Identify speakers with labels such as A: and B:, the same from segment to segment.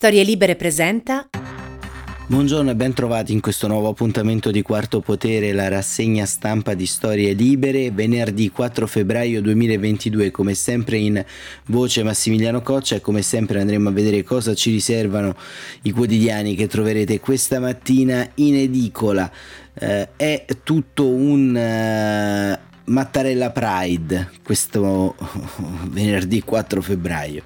A: Storie Libere presenta.
B: Buongiorno e ben trovati in questo nuovo appuntamento di Quarto Potere, la rassegna stampa di Storie Libere, venerdì 4 febbraio 2022, come sempre in voce Massimiliano Coccia e come sempre andremo a vedere cosa ci riservano i quotidiani che troverete questa mattina in edicola. Eh, è tutto un... Uh, Mattarella Pride questo venerdì 4 febbraio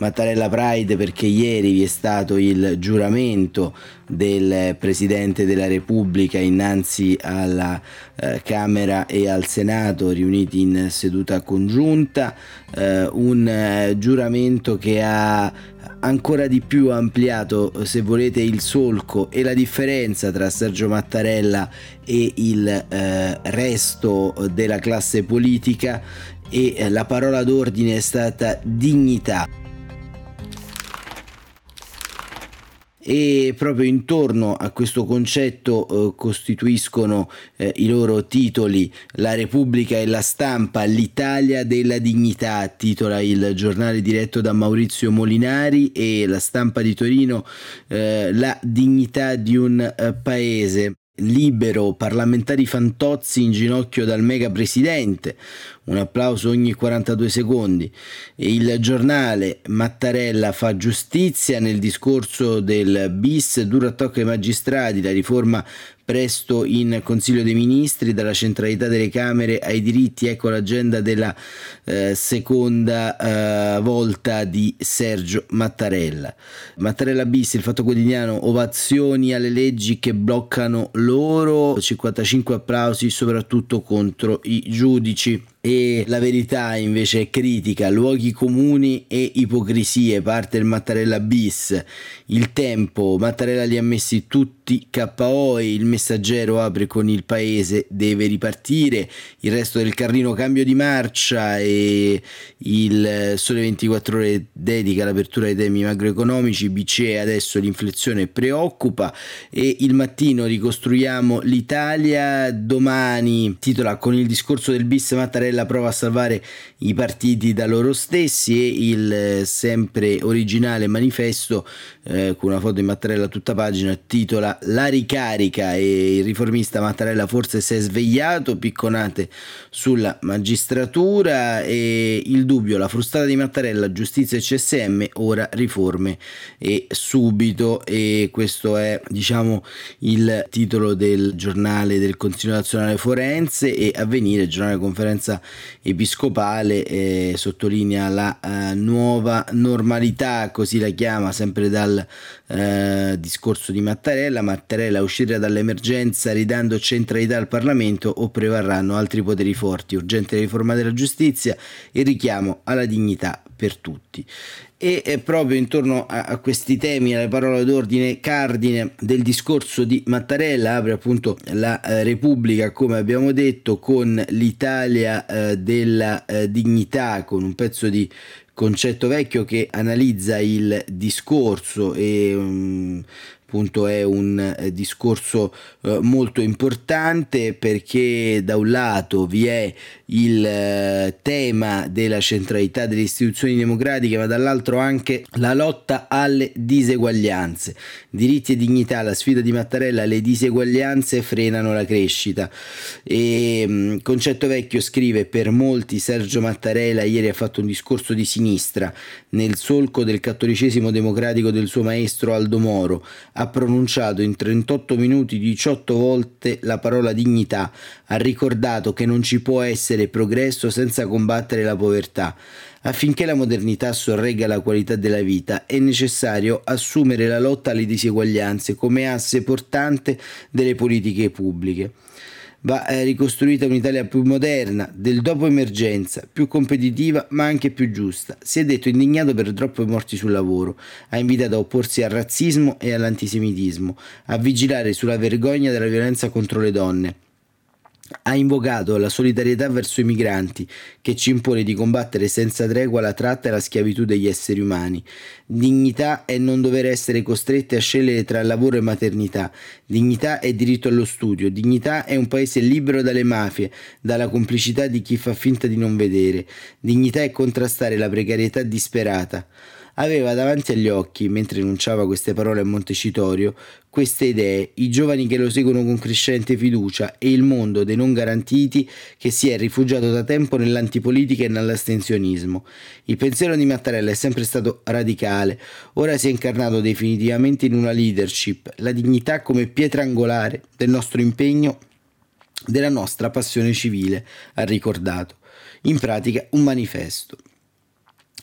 B: Mattarella Pride perché ieri vi è stato il giuramento del Presidente della Repubblica innanzi alla eh, Camera e al Senato riuniti in seduta congiunta, eh, un eh, giuramento che ha ancora di più ampliato, se volete, il solco e la differenza tra Sergio Mattarella e il eh, resto della classe politica e eh, la parola d'ordine è stata dignità. E proprio intorno a questo concetto eh, costituiscono eh, i loro titoli La Repubblica e la stampa, l'Italia della dignità, titola il giornale diretto da Maurizio Molinari e la stampa di Torino eh, La dignità di un eh, paese libero, parlamentari fantozzi in ginocchio dal mega presidente, un applauso ogni 42 secondi. Il giornale Mattarella fa giustizia nel discorso del bis, duro attacco ai magistrati, la riforma presto in Consiglio dei Ministri, dalla centralità delle Camere ai diritti, ecco l'agenda della eh, seconda eh, volta di Sergio Mattarella. Mattarella bis, il Fatto Quotidiano, ovazioni alle leggi che bloccano loro, 55 applausi soprattutto contro i giudici e la verità invece è critica, luoghi comuni e ipocrisie, parte il Mattarella bis, il tempo, Mattarella li ha messi tutti KO e il messaggero apre con il paese deve ripartire, il resto del carrino cambio di marcia e il Sole 24 ore dedica l'apertura ai temi macroeconomici, BCE adesso l'inflazione preoccupa. E il mattino ricostruiamo l'Italia, domani titola con il discorso del bis Mattarella Mattarella prova a salvare i partiti da loro stessi e il eh, sempre originale manifesto eh, con una foto di Mattarella a tutta pagina titola La ricarica. E il riformista Mattarella forse si è svegliato, picconate sulla magistratura e il dubbio, la frustata di Mattarella, giustizia e CSM, ora riforme e subito. E questo è diciamo il titolo del giornale del Consiglio Nazionale Forense e avvenire, giornale conferenza episcopale eh, sottolinea la eh, nuova normalità, così la chiama sempre dal eh, discorso di Mattarella. Mattarella uscirà dall'emergenza ridando centralità al Parlamento o prevarranno altri poteri forti, urgente riforma della giustizia e richiamo alla dignità per tutti e proprio intorno a, questi temi, alle parole d'ordine cardine del discorso di Mattarella, apre appunto la eh, Repubblica, come abbiamo detto, con l'Italia eh, della eh, dignità, con un pezzo di concetto vecchio che analizza il discorso e um, appunto è un eh, discorso eh, molto importante perché da un lato vi è il eh, tema della centralità delle istituzioni democratiche ma dall'altro anche la lotta alle diseguaglianze. Diritti e dignità la sfida di Mattarella le diseguaglianze frenano la crescita. E mm, Concetto Vecchio scrive per molti Sergio Mattarella ieri ha fatto un discorso di sinistra nel solco del cattolicesimo democratico del suo maestro Aldo Moro ha pronunciato in 38 minuti 18 volte la parola dignità, ha ricordato che non ci può essere progresso senza combattere la povertà. Affinché la modernità sorregga la qualità della vita è necessario assumere la lotta alle diseguaglianze come asse portante delle politiche pubbliche va eh, ricostruita un'Italia più moderna, del dopo emergenza, più competitiva ma anche più giusta. Si è detto indignato per troppe morti sul lavoro, ha invitato a opporsi al razzismo e all'antisemitismo, a vigilare sulla vergogna della violenza contro le donne ha invocato la solidarietà verso i migranti, che ci impone di combattere senza tregua la tratta e la schiavitù degli esseri umani. Dignità è non dover essere costretti a scegliere tra lavoro e maternità. Dignità è diritto allo studio. Dignità è un paese libero dalle mafie, dalla complicità di chi fa finta di non vedere. Dignità è contrastare la precarietà disperata. Aveva davanti agli occhi, mentre enunciava queste parole a Montecitorio, queste idee, i giovani che lo seguono con crescente fiducia e il mondo dei non garantiti che si è rifugiato da tempo nell'antipolitica e nell'astensionismo. Il pensiero di Mattarella è sempre stato radicale, ora si è incarnato definitivamente in una leadership, la dignità come pietra angolare del nostro impegno, della nostra passione civile, ha ricordato. In pratica un manifesto.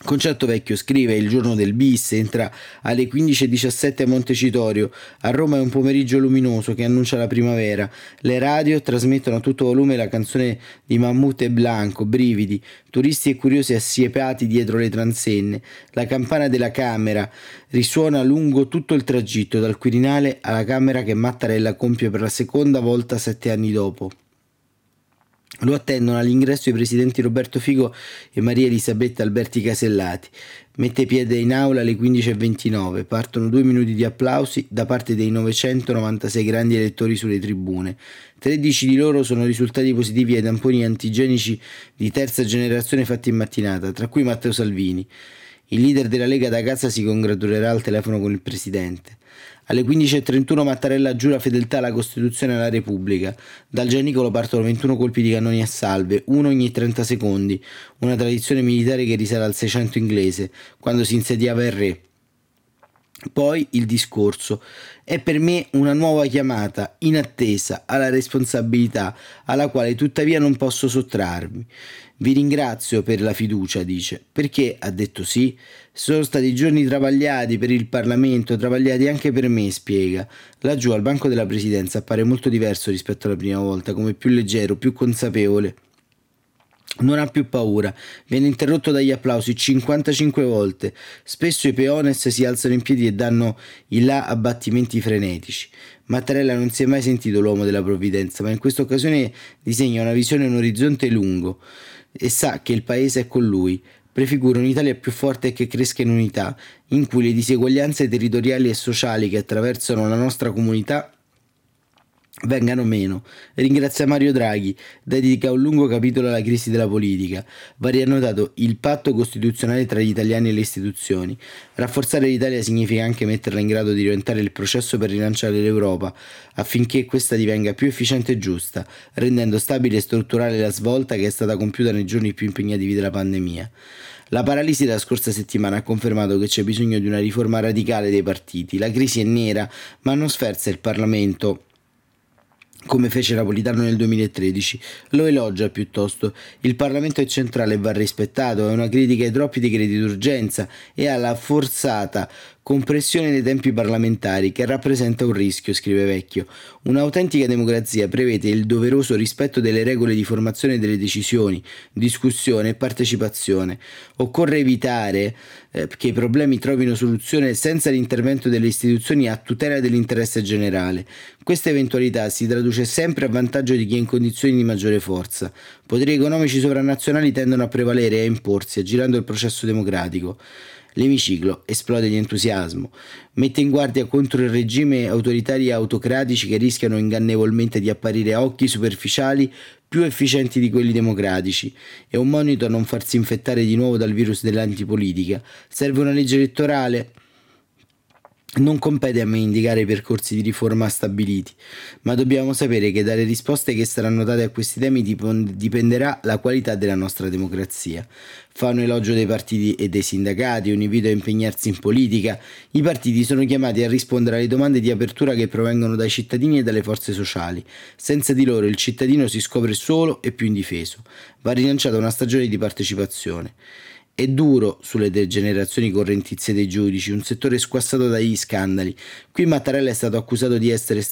B: Concetto Vecchio scrive il giorno del bis, entra alle 15.17 a Montecitorio. A Roma è un pomeriggio luminoso che annuncia la primavera. Le radio trasmettono a tutto volume la canzone di Mammut e Blanco, brividi, turisti e curiosi assiepati dietro le transenne. La campana della camera risuona lungo tutto il tragitto dal Quirinale alla camera che Mattarella compie per la seconda volta sette anni dopo. Lo attendono all'ingresso i presidenti Roberto Figo e Maria Elisabetta Alberti Casellati. Mette piede in aula alle 15.29. Partono due minuti di applausi da parte dei 996 grandi elettori sulle tribune. 13 di loro sono risultati positivi ai tamponi antigenici di terza generazione fatti in mattinata, tra cui Matteo Salvini. Il leader della Lega da casa si congratulerà al telefono con il presidente. Alle 15.31 Mattarella giura fedeltà alla Costituzione e alla Repubblica. Dal Gianicolo partono 21 colpi di cannoni a salve, uno ogni 30 secondi, una tradizione militare che risale al 600 inglese, quando si insediava il re. Poi il discorso. È per me una nuova chiamata, in attesa, alla responsabilità, alla quale tuttavia non posso sottrarmi. Vi ringrazio per la fiducia, dice, perché ha detto sì. Sono stati giorni travagliati per il Parlamento, travagliati anche per me, spiega. Laggiù al banco della presidenza appare molto diverso rispetto alla prima volta, come più leggero, più consapevole. Non ha più paura, viene interrotto dagli applausi 55 volte. Spesso i peones si alzano in piedi e danno i là a battimenti frenetici. Mattarella non si è mai sentito l'uomo della provvidenza, ma in questa occasione disegna una visione e un orizzonte lungo e sa che il paese è con lui. Prefigura un'Italia più forte e che cresca in unità, in cui le diseguaglianze territoriali e sociali che attraversano la nostra comunità vengano meno. Ringrazia Mario Draghi, dedica un lungo capitolo alla crisi della politica. Va riannotato il patto costituzionale tra gli italiani e le istituzioni. Rafforzare l'Italia significa anche metterla in grado di diventare il processo per rilanciare l'Europa, affinché questa divenga più efficiente e giusta, rendendo stabile e strutturale la svolta che è stata compiuta nei giorni più impegnativi della pandemia. La paralisi della scorsa settimana ha confermato che c'è bisogno di una riforma radicale dei partiti. La crisi è nera, ma non sferza il Parlamento come fece Napolitano nel 2013. Lo elogia piuttosto. Il Parlamento è centrale e va rispettato, è una critica ai troppi decreti d'urgenza e alla forzata compressione dei tempi parlamentari che rappresenta un rischio, scrive Vecchio. Un'autentica democrazia prevede il doveroso rispetto delle regole di formazione delle decisioni, discussione e partecipazione. Occorre evitare eh, che i problemi trovino soluzione senza l'intervento delle istituzioni a tutela dell'interesse generale. Questa eventualità si traduce sempre a vantaggio di chi è in condizioni di maggiore forza. Poteri economici sovranazionali tendono a prevalere e a imporsi, aggirando il processo democratico. L'emiciclo esplode di entusiasmo, mette in guardia contro il regime autoritari e autocratici che rischiano ingannevolmente di apparire occhi superficiali più efficienti di quelli democratici e un monito a non farsi infettare di nuovo dal virus dell'antipolitica. Serve una legge elettorale non compete a me indicare i percorsi di riforma stabiliti, ma dobbiamo sapere che dalle risposte che saranno date a questi temi dipenderà la qualità della nostra democrazia. Fa un elogio dei partiti e dei sindacati, un invito a impegnarsi in politica. I partiti sono chiamati a rispondere alle domande di apertura che provengono dai cittadini e dalle forze sociali. Senza di loro il cittadino si scopre solo e più indifeso. Va rilanciata una stagione di partecipazione. È duro sulle degenerazioni correntizie dei giudici, un settore squassato dagli scandali. Qui Mattarella è stato accusato di essere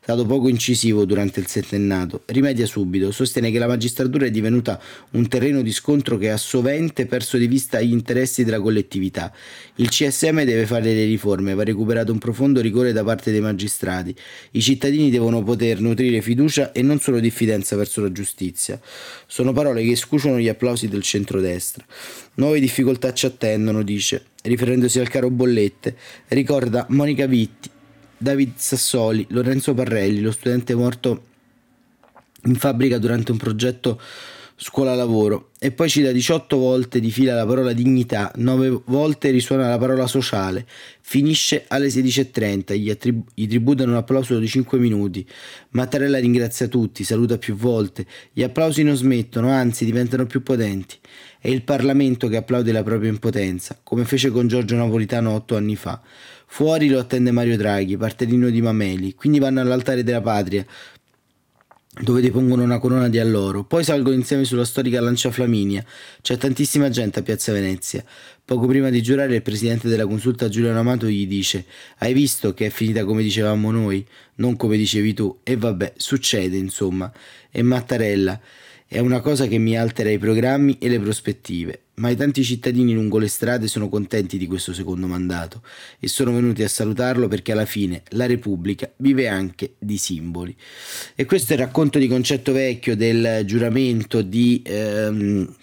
B: stato poco incisivo durante il settennato. Rimedia subito, sostiene che la magistratura è divenuta un terreno di scontro che ha sovente perso di vista gli interessi della collettività. Il CSM deve fare le riforme, va recuperato un profondo rigore da parte dei magistrati. I cittadini devono poter nutrire fiducia e non solo diffidenza verso la giustizia. Sono parole che scuciono gli applausi del centrodestra. Nuove difficoltà ci attendono, dice, riferendosi al caro bollette. Ricorda Monica Vitti, David Sassoli, Lorenzo Parrelli, lo studente morto in fabbrica durante un progetto scuola-lavoro. E poi cita 18 volte di fila la parola dignità, 9 volte risuona la parola sociale, finisce alle 16.30, gli, attrib- gli tributano un applauso di 5 minuti, Mattarella ringrazia tutti, saluta più volte, gli applausi non smettono, anzi diventano più potenti, è il Parlamento che applaude la propria impotenza, come fece con Giorgio Napolitano otto anni fa. Fuori lo attende Mario Draghi, partellino di Mameli, quindi vanno all'altare della patria, dove depongono una corona di alloro. Poi salgono insieme sulla storica Lancia Flaminia. C'è tantissima gente a Piazza Venezia. Poco prima di giurare il presidente della consulta Giuliano Amato gli dice Hai visto che è finita come dicevamo noi? Non come dicevi tu. E vabbè, succede insomma. E Mattarella è una cosa che mi altera i programmi e le prospettive, ma i tanti cittadini lungo le strade sono contenti di questo secondo mandato e sono venuti a salutarlo perché alla fine la Repubblica vive anche di simboli. E questo è il racconto di concetto vecchio del giuramento di ehm,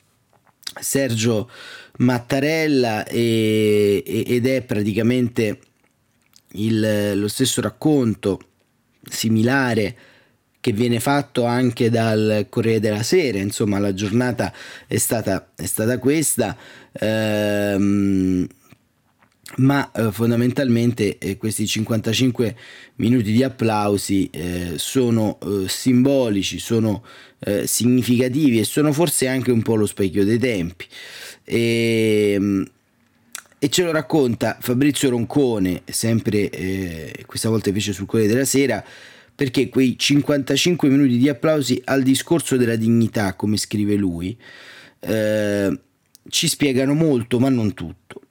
B: Sergio Mattarella e, ed è praticamente il, lo stesso racconto similare che viene fatto anche dal Corriere della Sera, insomma la giornata è stata, è stata questa, ehm, ma eh, fondamentalmente eh, questi 55 minuti di applausi eh, sono eh, simbolici, sono eh, significativi e sono forse anche un po' lo specchio dei tempi. E, ehm, e ce lo racconta Fabrizio Roncone, sempre eh, questa volta invece sul Corriere della Sera, perché quei 55 minuti di applausi al discorso della dignità, come scrive lui, eh, ci spiegano molto, ma non tutto.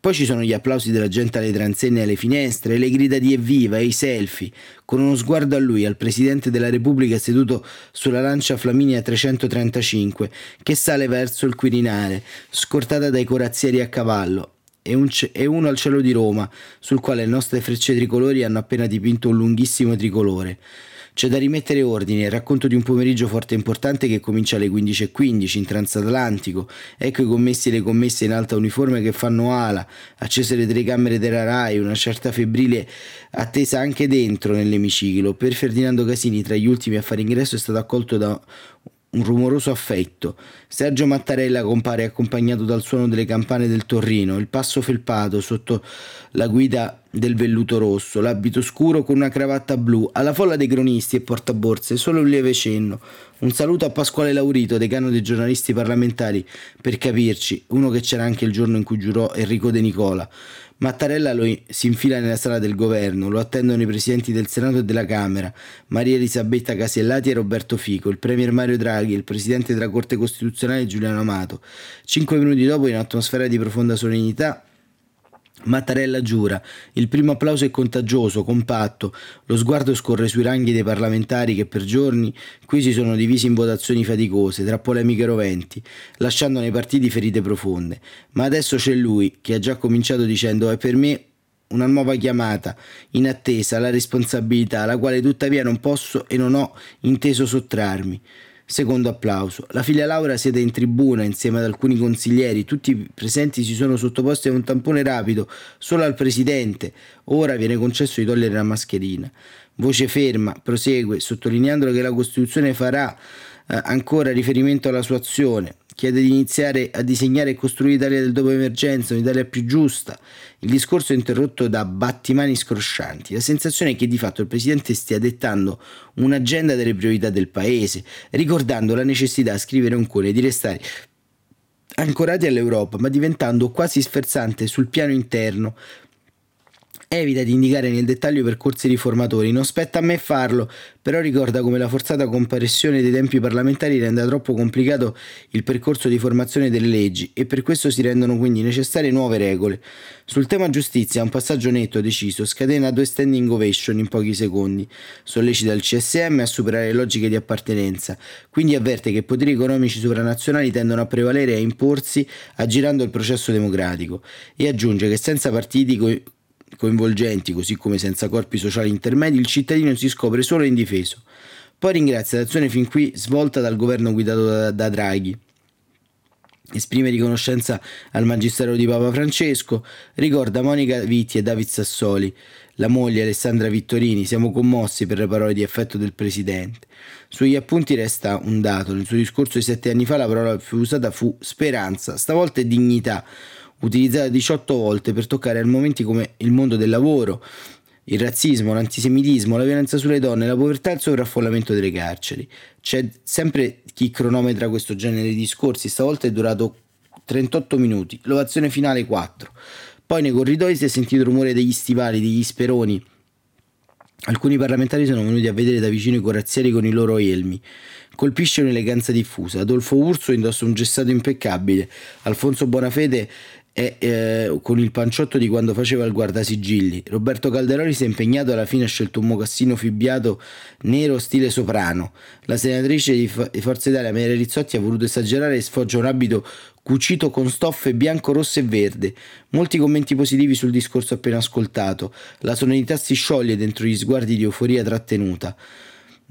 B: Poi ci sono gli applausi della gente alle transenne e alle finestre, le grida di evviva e i selfie, con uno sguardo a lui, al Presidente della Repubblica seduto sulla lancia Flaminia 335, che sale verso il Quirinale, scortata dai corazzieri a cavallo, e, un c- e uno al cielo di Roma, sul quale le nostre frecce tricolori hanno appena dipinto un lunghissimo tricolore. C'è da rimettere ordine, il racconto di un pomeriggio forte e importante che comincia alle 15.15 in transatlantico. Ecco i commessi e le commesse in alta uniforme che fanno ala, accese le telecamere della RAI, una certa febbrile attesa anche dentro nell'emiciclo. Per Ferdinando Casini, tra gli ultimi a fare ingresso, è stato accolto da un rumoroso affetto. Sergio Mattarella compare accompagnato dal suono delle campane del Torrino, il passo felpato sotto la guida del velluto rosso, l'abito scuro con una cravatta blu, alla folla dei cronisti e portaborse solo un lieve cenno. Un saluto a Pasquale Laurito, decano dei giornalisti parlamentari, per capirci, uno che c'era anche il giorno in cui giurò Enrico De Nicola. Mattarella lo si infila nella sala del governo, lo attendono i presidenti del Senato e della Camera, Maria Elisabetta Casellati e Roberto Fico, il premier Mario Draghi, il presidente della Corte Costituzionale Giuliano Amato. Cinque minuti dopo, in atmosfera di profonda solennità, Mattarella giura, il primo applauso è contagioso, compatto, lo sguardo scorre sui ranghi dei parlamentari che per giorni qui si sono divisi in votazioni faticose, tra polemiche roventi, lasciando nei partiti ferite profonde. Ma adesso c'è lui, che ha già cominciato dicendo è per me una nuova chiamata, in attesa, la responsabilità, alla quale tuttavia non posso e non ho inteso sottrarmi. Secondo applauso. La figlia Laura siede in tribuna insieme ad alcuni consiglieri. Tutti i presenti si sono sottoposti a un tampone rapido, solo al presidente. Ora viene concesso di togliere la mascherina. Voce ferma, prosegue, sottolineando che la Costituzione farà eh, ancora riferimento alla sua azione chiede di iniziare a disegnare e costruire l'Italia del dopo emergenza, un'Italia più giusta. Il discorso è interrotto da battimani scroscianti. La sensazione è che di fatto il Presidente stia dettando un'agenda delle priorità del Paese, ricordando la necessità, scrivere un cuore, di restare ancorati all'Europa, ma diventando quasi sferzante sul piano interno, Evita di indicare nel dettaglio i percorsi riformatori, non spetta a me farlo, però ricorda come la forzata compressione dei tempi parlamentari renda troppo complicato il percorso di formazione delle leggi e per questo si rendono quindi necessarie nuove regole. Sul tema giustizia un passaggio netto, deciso, scatena due standing ovation in pochi secondi, sollecita il CSM a superare le logiche di appartenenza, quindi avverte che poteri economici sovranazionali tendono a prevalere e a imporsi aggirando il processo democratico. E aggiunge che senza partiti coinvolgenti, così come senza corpi sociali intermedi, il cittadino si scopre solo indifeso. Poi ringrazia l'azione fin qui svolta dal governo guidato da, da Draghi Esprime riconoscenza al Magistero di Papa Francesco, ricorda Monica Vitti e David Sassoli, la moglie Alessandra Vittorini, siamo commossi per le parole di affetto del Presidente. Sugli appunti resta un dato, nel suo discorso di sette anni fa la parola più usata fu speranza, stavolta è dignità, utilizzata 18 volte per toccare argomenti come il mondo del lavoro, il razzismo, l'antisemitismo, la violenza sulle donne, la povertà e il sovraffollamento delle carceri. C'è sempre chi cronometra questo genere di discorsi, stavolta è durato 38 minuti, l'ovazione finale 4. Poi nei corridoi si è sentito il rumore degli stivali, degli speroni. Alcuni parlamentari sono venuti a vedere da vicino i corazzieri con i loro elmi. Colpisce un'eleganza diffusa. Adolfo Urso indossa un gessato impeccabile. Alfonso Bonafede e eh, con il panciotto di quando faceva il guardasigilli. Roberto Calderoli si è impegnato alla fine ha scelto un mocassino fibbiato nero stile soprano. La senatrice di, Forza Italia Maria Rizzotti ha voluto esagerare e sfoggia un abito cucito con stoffe bianco, rosso e verde. Molti commenti positivi sul discorso appena ascoltato. La sonorità si scioglie dentro gli sguardi di euforia trattenuta.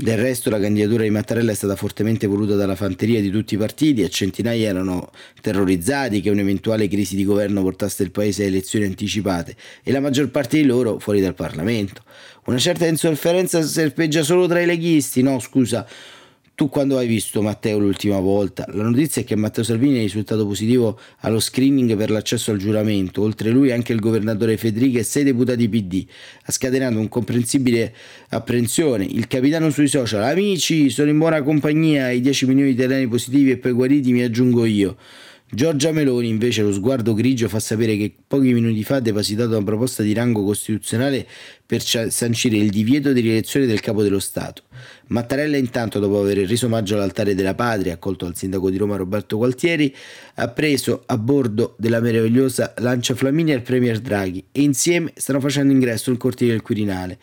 B: Del resto la candidatura di Mattarella è stata fortemente voluta dalla fanteria di tutti i partiti e centinaia erano terrorizzati che un'eventuale crisi di governo portasse il paese a elezioni anticipate e la maggior parte di loro fuori dal Parlamento. Una certa insofferenza serpeggia solo tra i leghisti, no scusa, tu quando hai visto Matteo l'ultima volta? La notizia è che Matteo Salvini è risultato positivo allo screening per l'accesso al giuramento, oltre lui anche il governatore Federica e sei deputati PD. Ha scatenato comprensibile apprensione. Il capitano sui social, amici, sono in buona compagnia, i 10 milioni di italiani positivi e poi guariti mi aggiungo io. Giorgia Meloni invece lo sguardo grigio fa sapere che pochi minuti fa ha depositato una proposta di rango costituzionale per sancire il divieto di rielezione del capo dello Stato. Mattarella intanto dopo aver reso omaggio all'altare della patria accolto dal sindaco di Roma Roberto Gualtieri ha preso a bordo della meravigliosa Lancia Flaminia il premier Draghi e insieme stanno facendo ingresso nel cortile del Quirinale.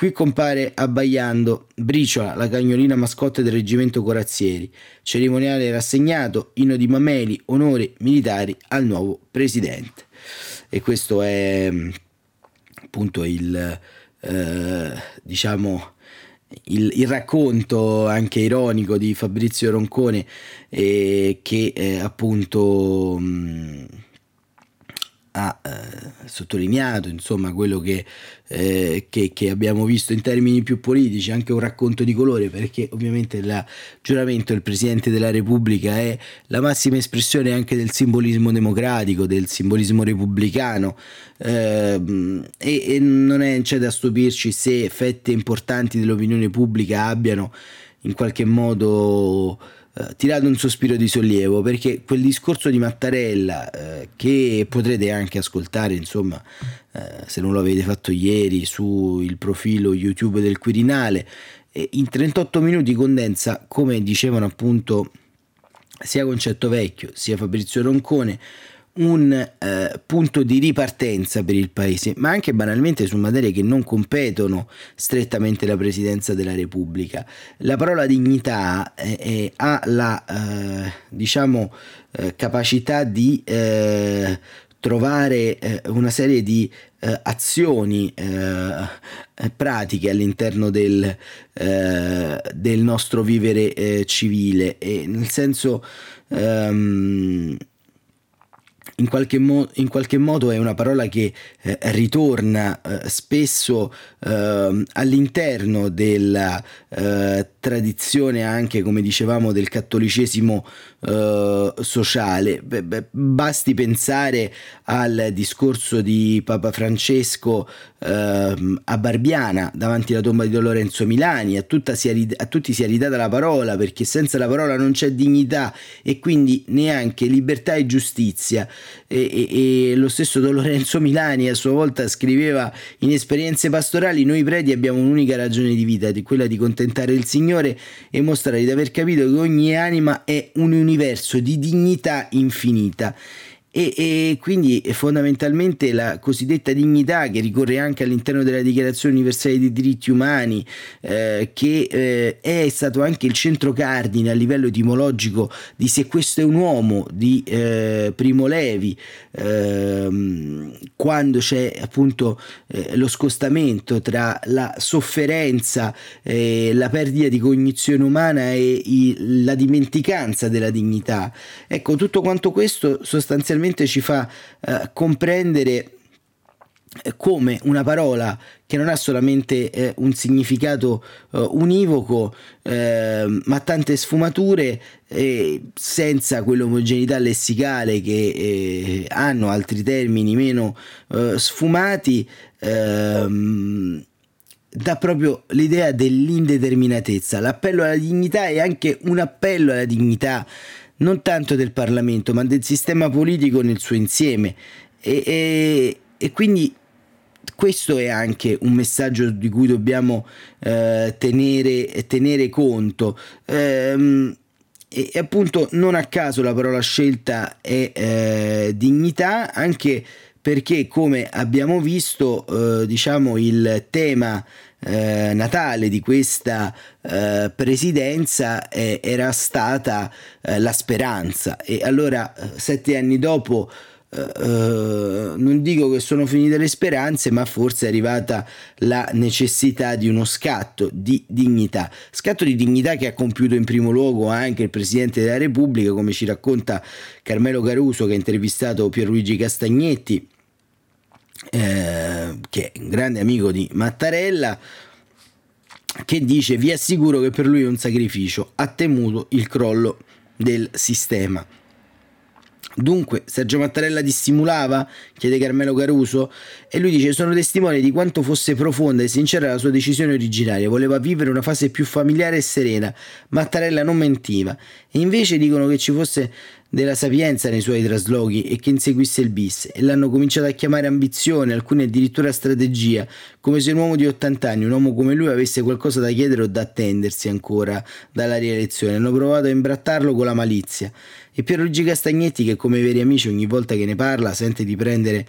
B: Qui compare abbaiando Briciola, la cagnolina mascotte del reggimento Corazzieri. Cerimoniale rassegnato, inno di Mameli, onori militari al nuovo presidente. E questo è appunto il, eh, diciamo, il, il, racconto anche ironico di Fabrizio Roncone eh, che eh, appunto... Mh, ha eh, sottolineato insomma quello che, eh, che, che, abbiamo visto in termini più politici, anche un racconto di colore, perché ovviamente il giuramento del Presidente della Repubblica è la massima espressione anche del simbolismo democratico, del simbolismo repubblicano. Eh, e, e, non c'è da stupirci se fette importanti dell'opinione pubblica abbiano in qualche modo eh, tirato un sospiro di sollievo perché quel discorso di Mattarella eh, che potrete anche ascoltare insomma eh, se non lo avete fatto ieri sul profilo YouTube del Quirinale in 38 minuti condensa come dicevano appunto sia Concetto Vecchio sia Fabrizio Roncone un eh, punto di ripartenza per il Paese, ma anche banalmente su materie che non competono strettamente la Presidenza della Repubblica. La parola dignità eh, eh, ha la eh, diciamo, eh, capacità di eh, trovare una serie di azioni pratiche all'interno del, del nostro vivere civile, e nel senso um, in qualche, mo- in qualche, modo è una parola che eh, ritorna eh, spesso eh, all'interno della eh, tradizione anche, come dicevamo, del cattolicesimo eh, sociale. Beh, beh, basti pensare al discorso di Papa Francesco ehm, a Barbiana davanti alla tomba di Don Lorenzo Milani, a, rid- a tutti si è ridata la parola perché senza la parola non c'è dignità e quindi neanche libertà e giustizia e, e, e, lo stesso Don Lorenzo Milani a sua volta scriveva in esperienze pastorali noi preti abbiamo un'unica ragione di vita, quella di contentare il Signore e mostrare di aver capito che ogni anima è un universo di dignità infinita e, e, quindi fondamentalmente la cosiddetta dignità che ricorre anche all'interno della Dichiarazione universale dei diritti umani, eh, che eh, è stato anche il centro cardine a livello etimologico di se questo è un uomo di eh, Primo Levi, ehm, quando c'è appunto eh, lo scostamento tra la sofferenza, la perdita di cognizione umana e i, la dimenticanza della dignità. Ecco, tutto quanto questo sostanzialmente sostanzialmente ci fa eh, comprendere eh, come una parola che non ha solamente eh, un significato eh, univoco, eh, ma tante sfumature, senza quell'omogeneità lessicale che eh, hanno altri termini meno eh, sfumati, ehm, dà proprio l'idea dell'indeterminatezza. L'appello alla dignità è anche un appello alla dignità non tanto del Parlamento, ma del sistema politico nel suo insieme. E, e, e quindi questo è anche un messaggio di cui dobbiamo eh, tenere, tenere, conto. Ehm, e, appunto non a caso la parola scelta è eh, dignità, anche perché come abbiamo visto, eh, diciamo il tema eh, natale di questa eh, presidenza eh, era stata eh, la speranza e allora eh, sette anni dopo Uh, non dico che sono finite le speranze, ma forse è arrivata la necessità di uno scatto di dignità. Scatto di dignità che ha compiuto in primo luogo anche il Presidente della Repubblica, come ci racconta Carmelo Caruso che ha intervistato Pierluigi Castagnetti eh, che è un grande amico di Mattarella, che dice vi assicuro che per lui è un sacrificio, ha temuto il crollo del sistema. Dunque, Sergio Mattarella dissimulava? chiede Carmelo Caruso. E lui dice: Sono testimone di quanto fosse profonda e sincera la sua decisione originaria. Voleva vivere una fase più familiare e serena. Mattarella non mentiva. E invece dicono che ci fosse della sapienza nei suoi traslochi e che inseguisse il bis e l'hanno cominciato a chiamare ambizione, alcuni addirittura strategia, come se un uomo di 80 anni, un uomo come lui avesse qualcosa da chiedere o da attendersi ancora dalla rielezione. Hanno provato a imbrattarlo con la malizia. E Pierluigi Castagnetti, che come veri amici ogni volta che ne parla sente di prendere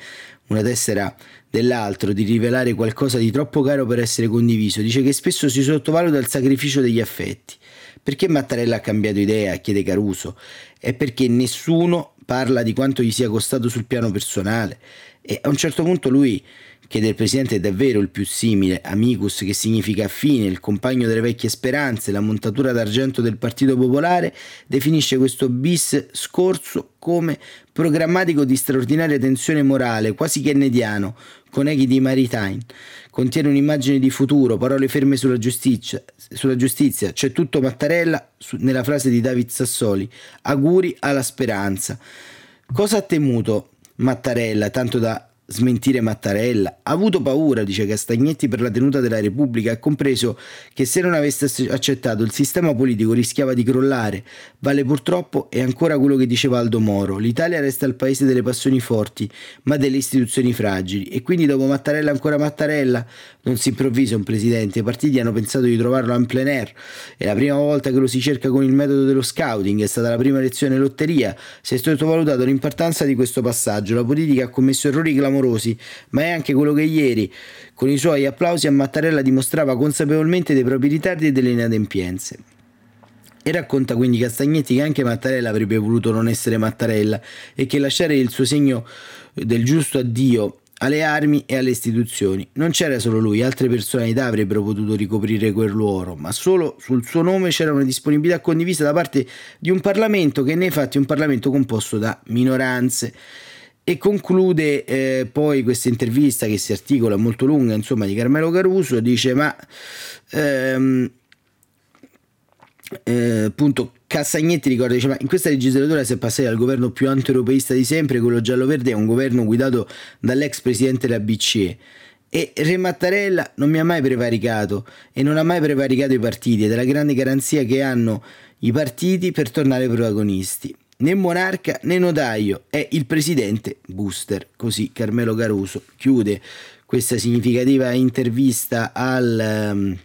B: una tessera dell'altro, di rivelare qualcosa di troppo caro per essere condiviso, dice che spesso si sottovaluta il sacrificio degli affetti. Perché Mattarella ha cambiato idea? chiede Caruso. È perché nessuno parla di quanto gli sia costato sul piano personale. E a un certo punto lui che del presidente è davvero il più simile, amicus che significa affine, il compagno delle vecchie speranze, la montatura d'argento del Partito Popolare, definisce questo bis scorso come programmatico di straordinaria tensione morale, quasi kennediano, con echi di Maritime. Contiene un'immagine di futuro, parole ferme sulla giustizia, sulla giustizia. c'è tutto Mattarella nella frase di David Sassoli, auguri alla speranza. Cosa ha temuto Mattarella tanto da smentire Mattarella. Ha avuto paura, dice Castagnetti, per la tenuta della Repubblica. Ha compreso che se non avesse accettato il sistema politico rischiava di crollare. Vale purtroppo è ancora quello che diceva Aldo Moro. L'Italia resta il paese delle passioni forti, ma delle istituzioni fragili. E quindi dopo Mattarella ancora Mattarella? Non si improvvisa un presidente. I partiti hanno pensato di trovarlo en plein air. È la prima volta che lo si cerca con il metodo dello scouting. È stata la prima elezione lotteria. Si è sottovalutato l'importanza di questo passaggio. La politica ha commesso errori clamorosi clamorosi, ma è anche quello che ieri, con i suoi applausi a Mattarella, dimostrava consapevolmente dei propri ritardi e delle inadempienze. E racconta quindi Castagnetti che anche Mattarella avrebbe voluto non essere Mattarella e che lasciare il suo segno del giusto addio alle armi e alle istituzioni. Non c'era solo lui, altre personalità avrebbero potuto ricoprire quel ruolo, ma solo sul suo nome c'era una disponibilità condivisa da parte di un Parlamento che nei fatti è un Parlamento composto da minoranze. E conclude eh, poi questa intervista che si articola molto lunga, insomma, di Carmelo Caruso, dice ma ehm, eh, appunto Cassagnetti ricorda, dice ma in questa legislatura si è passati dal governo più anti-europeista di sempre, quello giallo-verde, a un governo guidato dall'ex presidente della BCE. E Re Mattarella non mi ha mai prevaricato e non ha mai prevaricato i partiti ed è la grande garanzia che hanno i partiti per tornare protagonisti né monarca né notaio, è il presidente booster. Così Carmelo Caruso chiude questa significativa intervista al, um,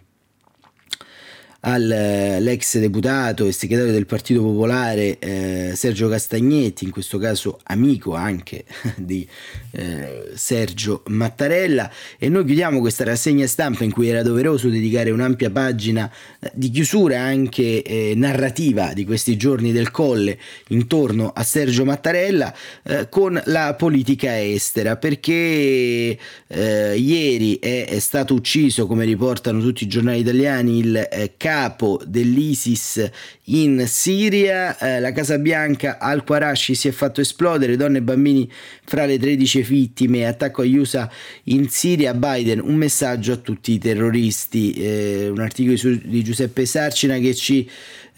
B: all'ex deputato e segretario del Partito Popolare eh, Sergio Castagnetti, in questo caso amico anche di eh, Sergio Mattarella. E noi chiudiamo questa rassegna stampa in cui era doveroso dedicare un'ampia pagina eh, di chiusura anche eh, narrativa di questi giorni del colle intorno a Sergio Mattarella eh, con la politica estera. Perché eh, ieri è, è, stato ucciso come riportano tutti i giornali italiani il capo dell'ISIS in Siria, eh, la Casa Bianca al-Qarashi si è fatto esplodere, donne e bambini fra le 13 vittime, attacco agli USA in Siria, Biden un messaggio a tutti i terroristi, eh, un articolo di Giuseppe Sarcina che ci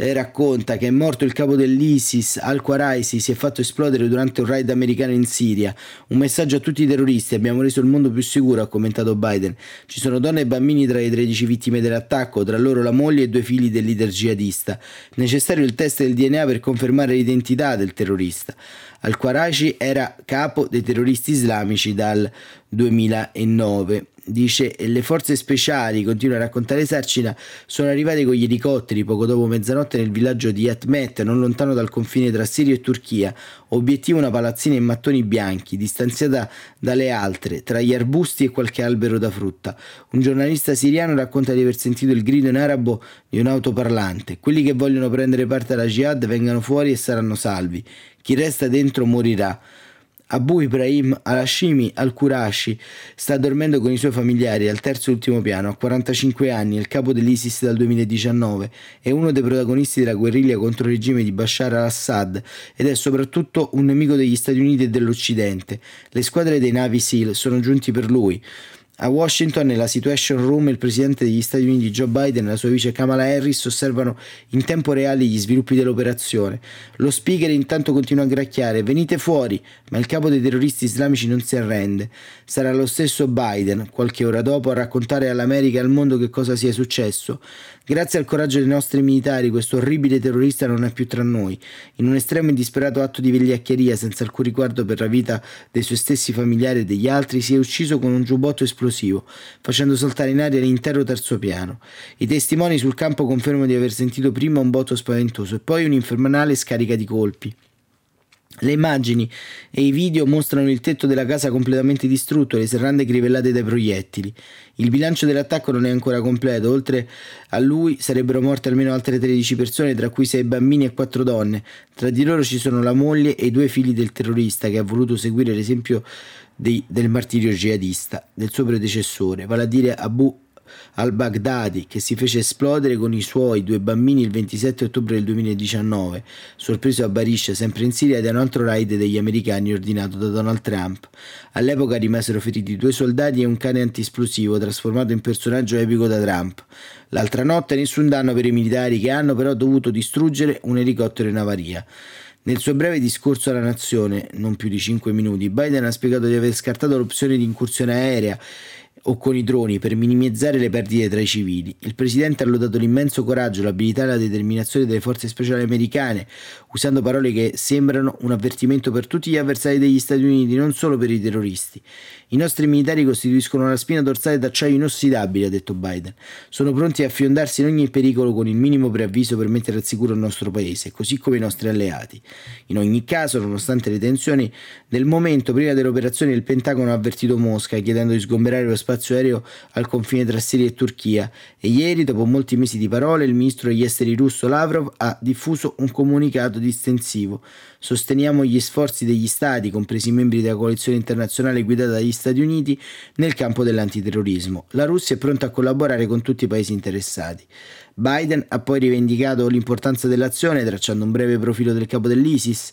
B: eh, racconta che è morto il capo dell'ISIS, al-Qaraisi, si è fatto esplodere durante un raid americano in Siria. Un messaggio a tutti i terroristi, abbiamo reso il mondo più sicuro, ha commentato Biden. Ci sono donne e bambini tra le 13 vittime dell'attacco, tra loro la moglie e due figli del jihadista. Necessario il test del DNA per confermare l'identità del terrorista. Al-Qarashi era capo dei terroristi islamici dal 2009 dice le forze speciali, continua a raccontare Sarcina, sono arrivate con gli elicotteri poco dopo mezzanotte nel villaggio di Atmet, non lontano dal confine tra Siria e Turchia. Obiettivo una palazzina in mattoni bianchi, distanziata dalle altre, tra gli arbusti e qualche albero da frutta. Un giornalista siriano racconta di aver sentito il grido in arabo di un'auto parlante. Quelli che vogliono prendere parte alla jihad vengano fuori e saranno salvi. Chi resta dentro morirà. Abu Ibrahim al-Hashimi al-Qurashi sta dormendo con i suoi familiari al terzo e ultimo piano, a 45 anni, è il capo dell'ISIS dal 2019, è uno dei protagonisti della guerriglia contro il regime di Bashar al-Assad ed è soprattutto un nemico degli Stati Uniti e dell'Occidente. Le squadre dei Navy SEAL sono giunti per lui. A Washington, nella Situation Room, il presidente degli Stati Uniti Joe Biden e la sua vice Kamala Harris osservano in tempo reale gli sviluppi dell'operazione. Lo speaker intanto continua a gracchiare: Venite fuori! Ma il capo dei terroristi islamici non si arrende. Sarà lo stesso Biden, qualche ora dopo, a raccontare all'America e al mondo che cosa sia successo. Grazie al coraggio dei nostri militari, questo orribile terrorista non è più tra noi. In un estremo e disperato atto di vigliaccheria, senza alcun riguardo per la vita dei suoi stessi familiari e degli altri, si è ucciso con un giubbotto esplosivo, facendo saltare in aria l'intero terzo piano. I testimoni sul campo confermano di aver sentito prima un botto spaventoso e poi un'infernale scarica di colpi. Le immagini e i video mostrano il tetto della casa completamente distrutto e le serrande crivellate dai proiettili. Il bilancio dell'attacco non è ancora completo, oltre a lui sarebbero morte almeno altre 13 persone, tra cui 6 bambini e 4 donne. Tra di loro ci sono la moglie e i due figli del terrorista che ha voluto seguire l'esempio dei, del martirio jihadista del suo predecessore, vale a dire Abu al-Baghdadi che si fece esplodere con i suoi due bambini il 27 ottobre del 2019, sorpreso a Barisha, sempre in Siria, da un altro raid degli americani ordinato da Donald Trump. All'epoca rimasero feriti due soldati e un cane antiesplosivo trasformato in personaggio epico da Trump. L'altra notte nessun danno per i militari che hanno però dovuto distruggere un elicottero in avaria. Nel suo breve discorso alla nazione, non più di 5 minuti, Biden ha spiegato di aver scartato l'opzione di incursione aerea o con i droni per minimizzare le perdite tra i civili. Il presidente ha lodato l'immenso coraggio, l'abilità e la determinazione delle forze speciali americane, usando parole che sembrano un avvertimento per tutti gli avversari degli Stati Uniti, non solo per i terroristi. I nostri militari costituiscono una spina dorsale d'acciaio inossidabile, ha detto Biden. Sono pronti a fiondarsi in ogni pericolo con il minimo preavviso per mettere al sicuro il nostro paese, così come i nostri alleati. In ogni caso, nonostante le tensioni del momento, prima dell'operazione il Pentagono ha avvertito Mosca chiedendo di sgomberare lo spazio aereo al confine tra Siria e Turchia e ieri, dopo molti mesi di parole, il ministro degli esteri russo Lavrov ha diffuso un comunicato distensivo. Sosteniamo gli sforzi degli stati, compresi i membri della coalizione internazionale guidata dagli Stati Uniti, nel campo dell'antiterrorismo. La Russia è pronta a collaborare con tutti i paesi interessati. Biden ha poi rivendicato l'importanza dell'azione, tracciando un breve profilo del capo dell'ISIS.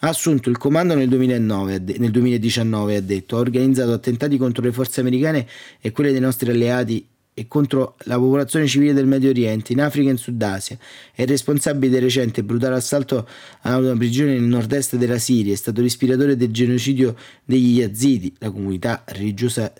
B: Ha assunto il comando nel, 2009, nel 2019 ha detto, ha organizzato attentati contro le forze americane e quelle dei nostri alleati e contro la popolazione civile del Medio Oriente, in Africa e in Sud Asia. È responsabile del recente brutale assalto a una prigione nel nord-est della Siria, è stato l'ispiratore del genocidio degli Yazidi, la comunità religiosa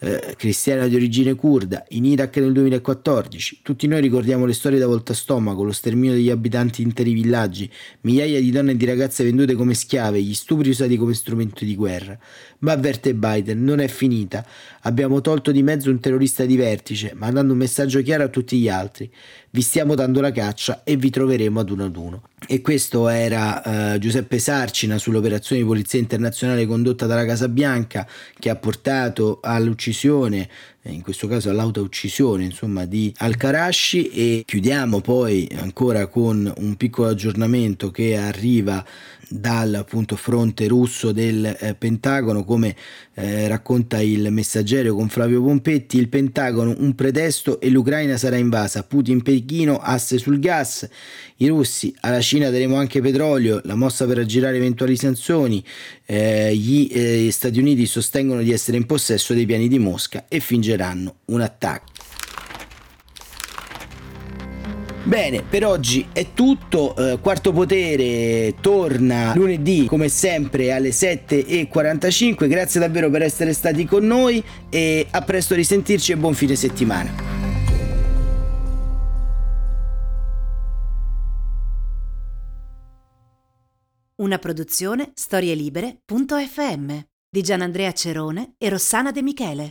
B: eh, cristiana di origine kurda, in Iraq nel 2014. Tutti noi ricordiamo le storie da volta stomaco, lo sterminio degli abitanti di interi villaggi, migliaia di donne e di ragazze vendute come schiave, gli stupri usati come strumento di guerra. Ma avverte Biden, non è finita. Abbiamo tolto di mezzo un terrorista di vertice, ma dando un messaggio chiaro a tutti gli altri. Vi stiamo dando la caccia e vi troveremo ad uno ad uno. E questo era eh, Giuseppe Sarcina sull'operazione di polizia internazionale condotta dalla Casa Bianca che ha portato all'uccisione in questo caso all'auto uccisione insomma di Al-Karashi. E chiudiamo poi ancora con un piccolo aggiornamento che arriva dal appunto fronte russo del eh, Pentagono come eh, racconta il messaggero con Flavio Pompetti. Il Pentagono un pretesto e l'Ucraina sarà invasa. Putin Pechino asse sul gas. I russi alla Cina daremo anche petrolio. La mossa per aggirare eventuali sanzioni. Eh, gli eh, Stati Uniti sostengono di essere in possesso dei piani di Mosca e fingeranno un attacco Bene, per oggi è tutto. Eh, Quarto Potere torna lunedì come sempre alle 7.45. Grazie davvero per essere stati con noi e a presto risentirci e buon fine settimana.
A: Una produzione storielibere.fm di Gianandrea Cerone e Rossana De Michele.